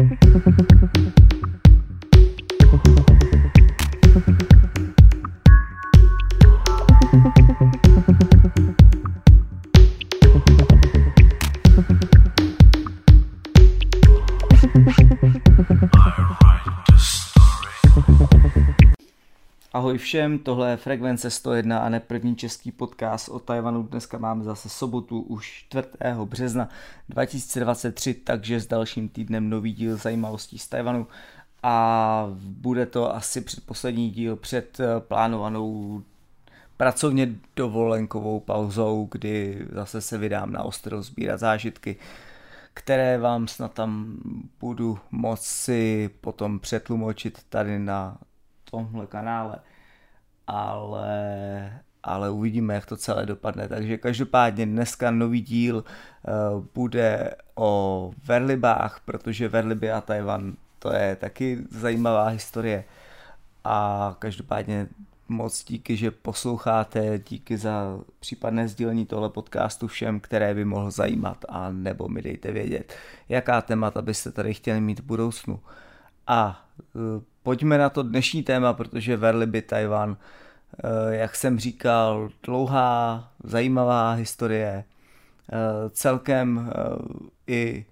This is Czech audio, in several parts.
Thank you. Ahoj všem, tohle je Frekvence 101 a ne první český podcast o Tajvanu. Dneska máme zase sobotu už 4. března 2023, takže s dalším týdnem nový díl zajímavostí z Tajvanu a bude to asi předposlední díl před eh, plánovanou pracovně dovolenkovou pauzou, kdy zase se vydám na ostro sbírat zážitky, které vám snad tam budu moci potom přetlumočit tady na tomhle kanále, ale, ale uvidíme, jak to celé dopadne. Takže každopádně dneska nový díl uh, bude o Verlibách, protože Verliby a Tajvan to je taky zajímavá historie a každopádně moc díky, že posloucháte, díky za případné sdílení tohle podcastu všem, které by mohl zajímat a nebo mi dejte vědět, jaká témata byste tady chtěli mít v budoucnu. A uh, pojďme na to dnešní téma, protože Verliby Taiwan, eh, jak jsem říkal, dlouhá, zajímavá historie, eh, celkem eh, i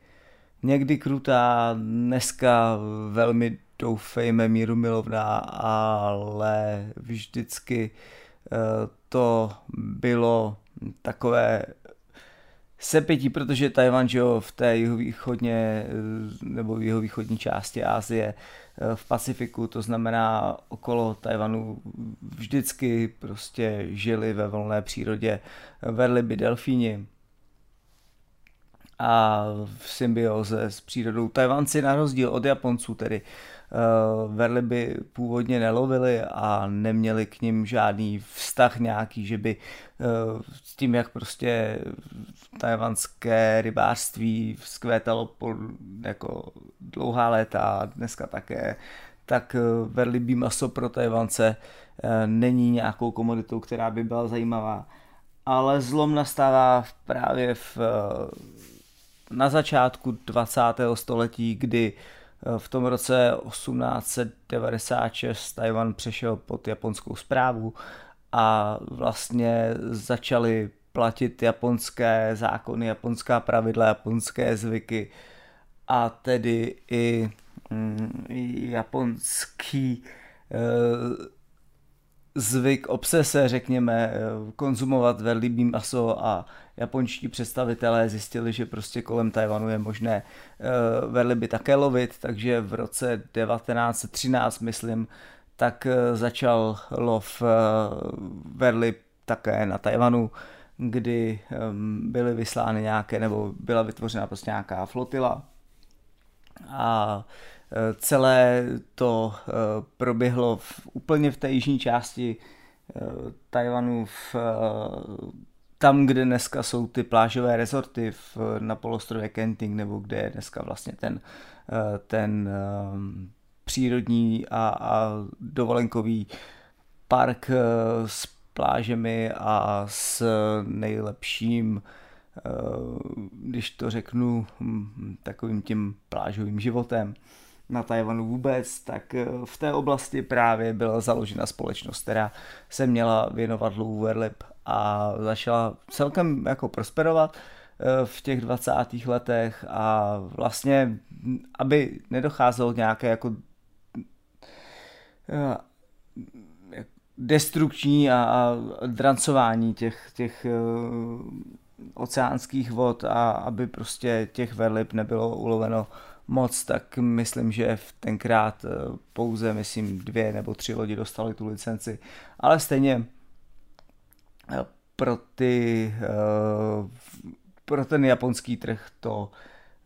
někdy krutá, dneska velmi doufejme míru milovná, ale vždycky to bylo takové sepětí, protože Tajvan, že jo, v té jihovýchodně nebo jihovýchodní části Asie v Pacifiku, to znamená okolo Tajvanu vždycky prostě žili ve volné přírodě, vedli by delfíni a v symbioze s přírodou. Tajvanci na rozdíl od Japonců tedy uh, verly by původně nelovili a neměli k ním žádný vztah nějaký, že by uh, s tím, jak prostě tajvanské rybářství vzkvétalo po jako dlouhá léta a dneska také, tak uh, verlibý maso pro Tajvance uh, není nějakou komoditou, která by byla zajímavá. Ale zlom nastává právě v, na začátku 20. století, kdy v tom roce 1896 Tajvan přešel pod japonskou zprávu a vlastně začaly platit japonské zákony, japonská pravidla, japonské zvyky a tedy i mm, japonský e, zvyk, obsese, řekněme, eh, konzumovat velibý maso a japonští představitelé zjistili, že prostě kolem Tajvanu je možné uh, verliby také lovit, takže v roce 1913, myslím, tak uh, začal lov uh, verlib také na Tajvanu, kdy um, byly vyslány nějaké, nebo byla vytvořena prostě nějaká flotila. A celé to proběhlo v, úplně v té jižní části Tajvanu v tam, kde dneska jsou ty plážové rezorty v, na polostrově Kenting, nebo kde je dneska vlastně ten, eh, ten um, přírodní a, a dovolenkový park eh, s plážemi a s nejlepším, když to řeknu, hm, takovým tím plážovým životem na Tajvanu vůbec, tak v té oblasti právě byla založena společnost, která se měla věnovat lovu verlip a začala celkem jako prosperovat eh, v těch 20. letech a vlastně, aby nedocházelo nějaké jako eh, destrukční a, a drancování těch, těch uh, oceánských vod a aby prostě těch verlip nebylo uloveno moc, tak myslím, že v tenkrát pouze, myslím, dvě nebo tři lodi dostali tu licenci, ale stejně pro, ty, eh, pro ten japonský trh to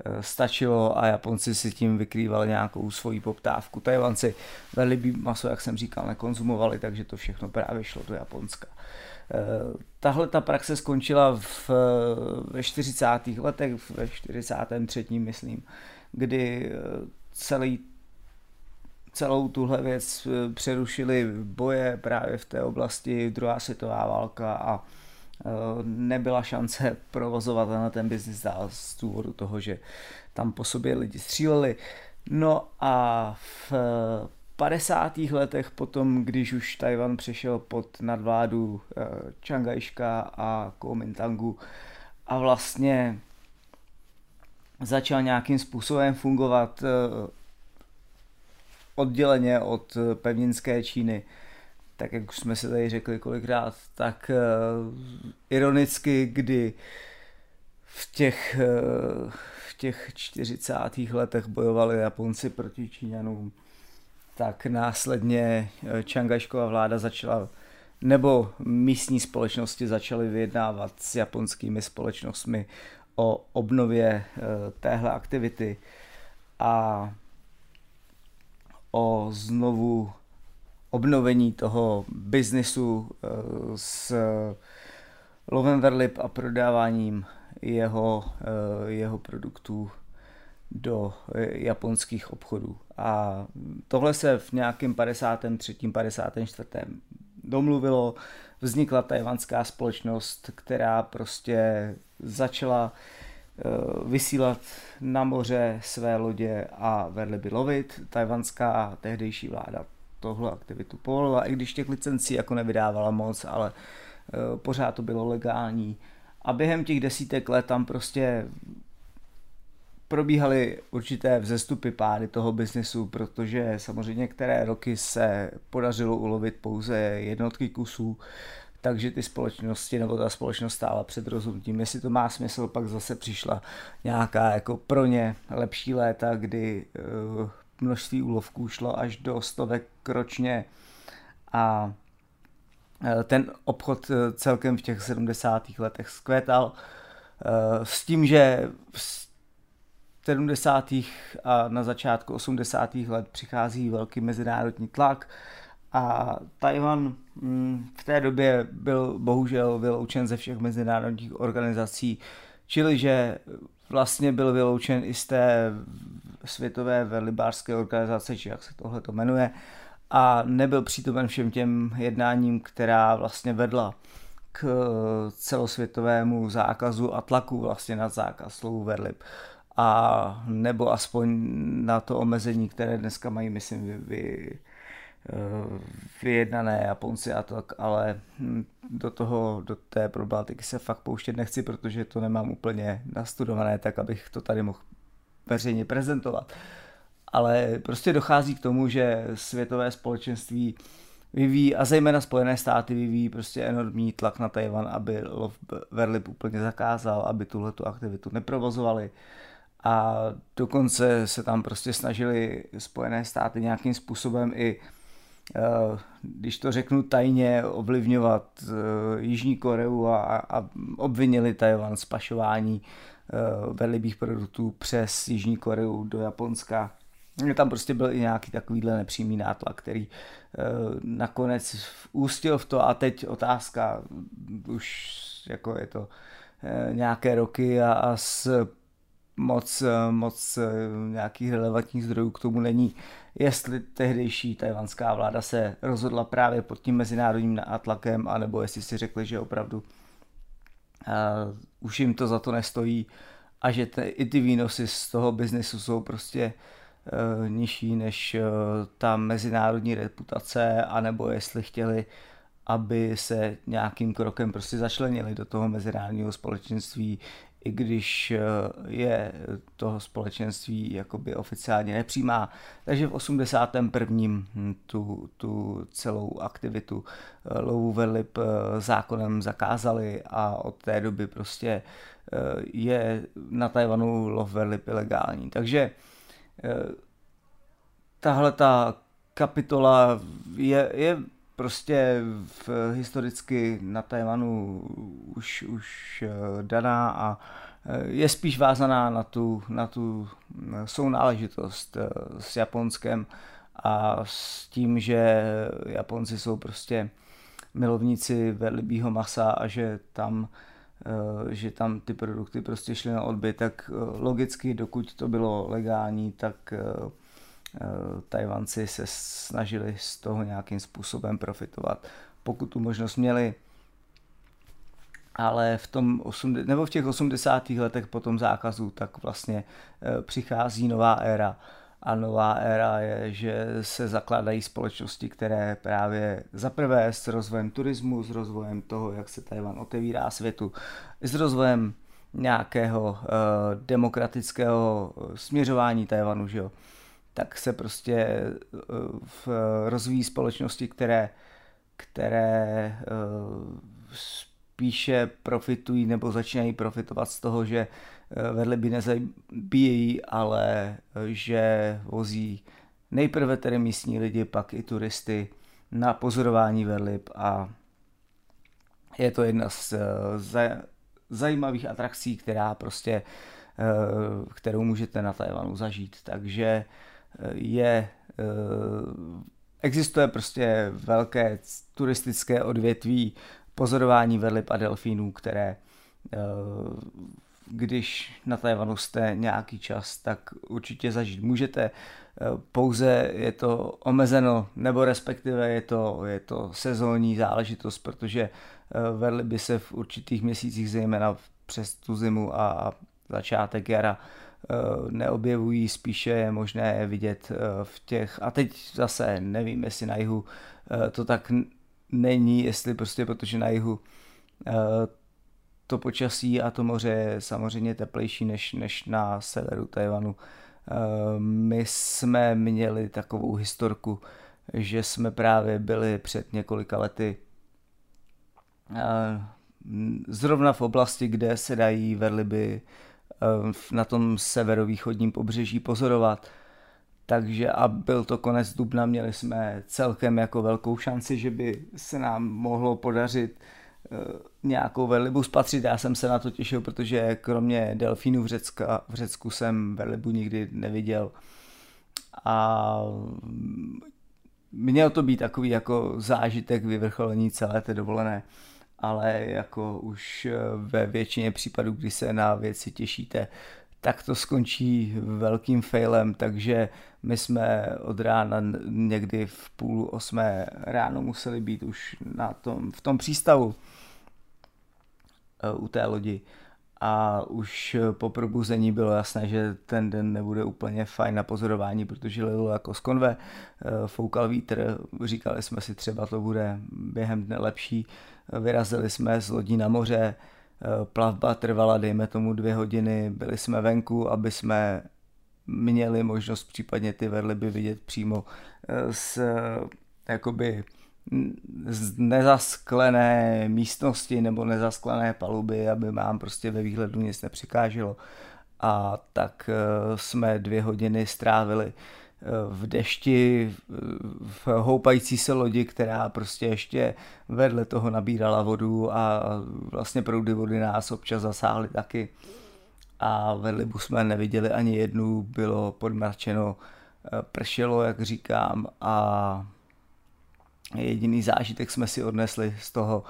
eh, stačilo a Japonci si tím vykrývali nějakou svoji poptávku. Tajvanci velmi maso, jak jsem říkal, nekonzumovali, takže to všechno právě šlo do Japonska. Eh, tahle ta praxe skončila v, ve 40. letech, ve 43. myslím, kdy celý celou tuhle věc eh, přerušili boje právě v té oblasti druhá světová válka a eh, nebyla šance provozovat na ten biznis dál z důvodu toho, že tam po sobě lidi stříleli. No a v 50. letech potom, když už Tajvan přešel pod nadvládu Čangajška a Kuomintangu a vlastně začal nějakým způsobem fungovat odděleně od pevninské Číny, tak jak už jsme si tady řekli kolikrát, tak uh, ironicky, kdy v těch, uh, v těch 40. letech bojovali Japonci proti Číňanům, tak následně Čangajškova vláda začala nebo místní společnosti začaly vyjednávat s japonskými společnostmi o obnově téhle aktivity a o znovu obnovení toho biznisu eh, s lovem verlip a prodáváním jeho, eh, jeho produktů do eh, japonských obchodů. A tohle se v nějakém 53. 54. domluvilo, vznikla tajvanská společnost, která prostě začala vysílat na moře své lodě a verliby lovit. Tajvanská tehdejší vláda tohle aktivitu povolila, i když těch licencí jako nevydávala moc, ale eh, pořád to bylo legální. A během těch desítek let tam prostě probíhaly určité vzestupy pády toho biznesu, protože samozřejmě které roky se podařilo ulovit pouze jednotky kusů, takže ty společnosti nebo ta společnost stála před rozhodnutím, jestli to má smysl, pak zase přišla nějaká jako pro ně lepší léta, kdy uh, množství úlovků šlo až do stovek ročně a e, ten obchod e, celkem v těch 70. letech zkvétal s tím, že v 70. a na začátku 80. let přichází velký mezinárodní tlak a Tajvan mm, v té době byl bohužel vyloučen ze všech mezinárodních organizací, čili že vlastně byl vyloučen i z té světové velibářské organizace, či jak se tohle to jmenuje, a nebyl přítomen všem těm jednáním, která vlastně vedla k celosvětovému zákazu a tlaku vlastně na zákaz slovu verlib. A nebo aspoň na to omezení, které dneska mají, myslím, vy, vy, vyjednané Japonci a tak, ale do toho, do té problematiky se fakt pouštět nechci, protože to nemám úplně nastudované, tak abych to tady mohl veřejně prezentovat. Ale prostě dochází k tomu, že světové společenství vyvíjí, a zejména Spojené státy vyvíjí prostě enormní tlak na Tajvan, aby lov verlip úplně zakázal, aby tuhle tu aktivitu neprovozovali. A dokonce se tam prostě snažili Spojené státy nějakým způsobem i eh, když to řeknu tajně, ovlivňovat eh, Jižní Koreu a, a obvinili Tajvan z pašování Eh, velibých produktů přes Jižní Koreu do Japonska. Tam prostě byl i nějaký takovýhle nepřímý nátlak, který eh, nakonec ústil v to a teď otázka, už jako je to eh, nějaké roky a, a s moc, moc nějakých relevantních zdrojů k tomu není, jestli tehdejší tajvanská vláda se rozhodla právě pod tím mezinárodním nátlakem, anebo jestli si řekli, že opravdu uh, už jim to za to nestojí a že te, i ty výnosy z toho biznesu jsou prostě uh, nižší než uh, ta mezinárodní reputace, anebo jestli chtěli, aby se nějakým krokem prostě začlenili do toho mezinárodního společenství, i když eh, je toho společenství jakoby oficiálně nepřijímá. Takže v 81. tu, tu celou aktivitu eh, lovu velip eh, zákonem zakázali a od té doby prostě je na Tajvanu lov velip ilegální. Takže tahle ta kapitola je, je prostě v, historicky na Tajvanu už, už eh, daná a eh, je spíš vázaná na tu, na tu eh, sounáležitost s Japonskem a s tím, že Japonci jsou prostě milovníci velibýho masa a že tam že tam ty produkty prostě šly na odbyt, tak logicky, dokud to bylo legální, tak Tajvanci se snažili z toho nějakým způsobem profitovat, pokud tu možnost měli. Ale v, tom 8, nebo v těch 80. letech po tom zákazu tak vlastně eh, přichází nová éra a nová éra je, že se zakládají společnosti, které právě zaprvé s rozvojem turismu, s rozvojem toho, jak se Tajvan otevírá světu, s rozvojem nějakého uh, demokratického směřování Tajvanu, že jo, tak se prostě uh, v, rozvíjí společnosti, které, které uh, spíše profitují nebo začínají profitovat z toho, že Eh, vedle by nezabíjejí, ale eh, že vozí nejprve tedy místní lidi, pak i turisty na pozorování velib a je to jedna z eh, zajímavých atrakcí, která prostě, kterou můžete na Tajvanu zažít. Takže je, existuje prostě velké turistické odvětví pozorování velib a delfínů, které když na Tajvanu jste nějaký čas, tak určitě zažít můžete. Pouze je to omezeno, nebo respektive je to, je to sezónní záležitost, protože eh, vedli by se v určitých měsících, zejména přes tu zimu a začátek jara, eh, neobjevují, spíše je možné vidět eh, v těch, a teď zase nevím, jestli na jihu to tak není, jestli prostě protože na jihu to počasí a to moře je samozřejmě teplejší než, než na severu Tajvanu. Eh, my jsme měli takovou historku, že jsme právě byli před několika lety eh, zrovna v oblasti, kde se dají verliby eh, na tom severovýchodním pobřeží pozorovat. Takže a byl to konec dubna, měli jsme celkem jako velkou šanci, že by se nám mohlo podařit Eh, nějakou vellibu spatřit. Já jsem se na to těšil, protože kromě delfínů v, Řecka, v Řecku jsem vellibu nikdy neviděl. A měl to být takový jako zážitek vyvrcholení celé té dovolené, ale jako už eh, ve většině případů, kdy se na věci těšíte, tak to skončí velkým failem, takže my jsme od rána někdy v půl osmé ráno museli být už na tom, v tom přístavu u té lodi a už po probuzení bylo jasné, že ten den nebude úplně fajn na pozorování, protože lilo jako z konve, foukal vítr, říkali jsme si třeba to bude během dne lepší, vyrazili jsme z lodí na moře, plavba trvala dejme tomu dvě hodiny, byli jsme venku, aby jsme měli možnost případně ty verliby vidět přímo z jakoby z nezasklené místnosti nebo nezasklené paluby, aby vám prostě ve výhledu nic nepřikáželo. A tak eh, jsme dvě hodiny strávili eh, v dešti, v houpající se lodi, která prostě ještě vedle toho nabírala vodu a vlastně proudy vody nás občas zasáhly taky. A ve Libu jsme neviděli ani jednu, bylo podmračeno, eh, pršelo, jak říkám, a Jediný zážitek jsme si odnesli z toho,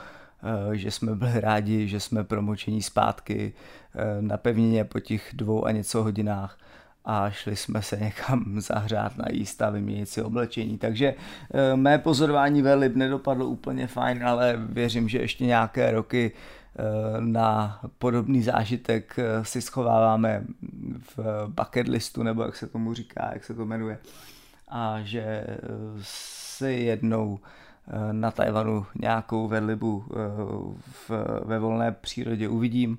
eh, že jsme byli rádi, že jsme promočení zpátky eh, na pevnině po těch dvou a něco hodinách a šli jsme se někam zahřát na jíst a vyměnit si oblečení. Takže eh, mé pozorování velib nedopadlo úplně fajn, ale věřím, že ještě nějaké roky na podobný zážitek si schováváme v bucket listu, nebo jak se tomu říká, jak se to jmenuje. A že si jednou eh, na Tajvanu nějakou vedlibu eh, v, ve volné přírodě uvidím.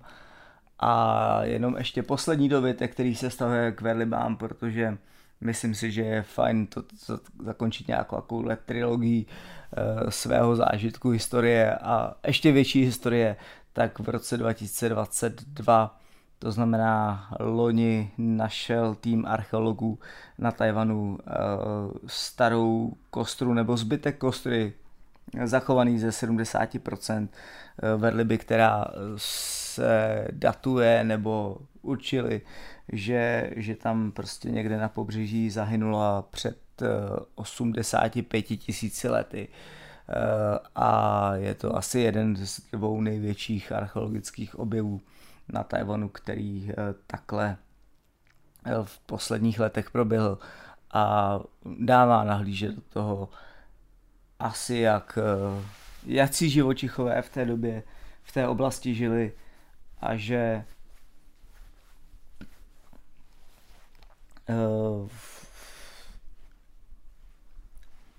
A jenom ještě poslední dobytek, který se stavuje k vedlibám, protože myslím si, že je fajn to, to zakončit nějakou takovou trilogii e, svého zážitku historie a ještě větší historie, tak v roce 2022 to znamená, loni našel tým archeologů na Tajvanu eh, starou kostru nebo zbytek kostry zachovaný ze 70% eh, vedliby, která se datuje nebo určili, že, že tam prostě někde na pobřeží zahynula před 85 eh, tisíci lety. A je to asi jeden z dvou největších archeologických objevů na Tajvanu, který eh, takhle eh, v posledních letech proběhl a dává nahlížet do toho asi jak eh, jací živočichové v té době v té oblasti žili a že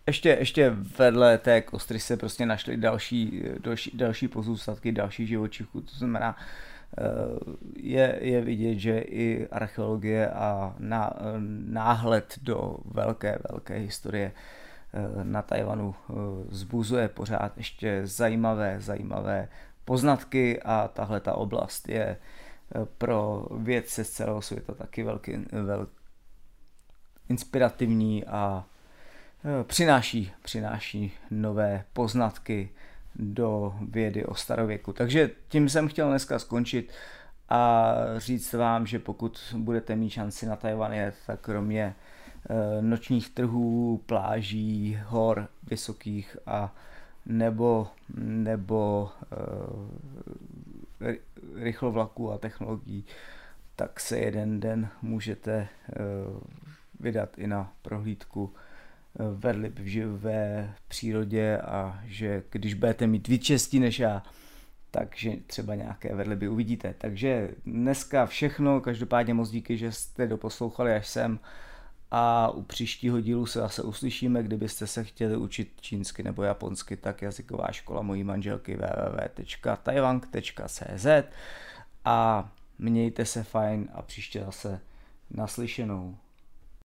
ještě, ještě vedle té kostry se prostě našly další, další, další pozůstatky, další živočichů, to znamená, je, je vidět, že i archeologie a náhled do velké, velké historie eh, na Tajvanu eh, zbuzuje pořád ještě zajímavé, zajímavé poznatky a tahle ta oblast je pro vědce z celého světa taky velký, velký inspirativní a Eh, přináší, přináší nové poznatky do vědy o starověku. Takže tím jsem chtěl dneska skončit a říct vám, že pokud budete mít šanci na Tajvan jet, tak kromě eh, nočních trhů, pláží, hor vysokých a nebo, nebo e, rychlovlaků a technologií, tak se jeden den můžete e, vydat i na prohlídku vedli v živé přírodě a že když budete mít víc štěstí než já, takže třeba nějaké vedleby uvidíte. Takže dneska všechno, každopádně moc díky, že jste doposlouchali až sem a u příštího dílu se zase uslyšíme, kdybyste se chtěli učit čínsky nebo japonsky, tak jazyková škola mojí manželky www.taiwang.cz a mějte se fajn a příště zase naslyšenou.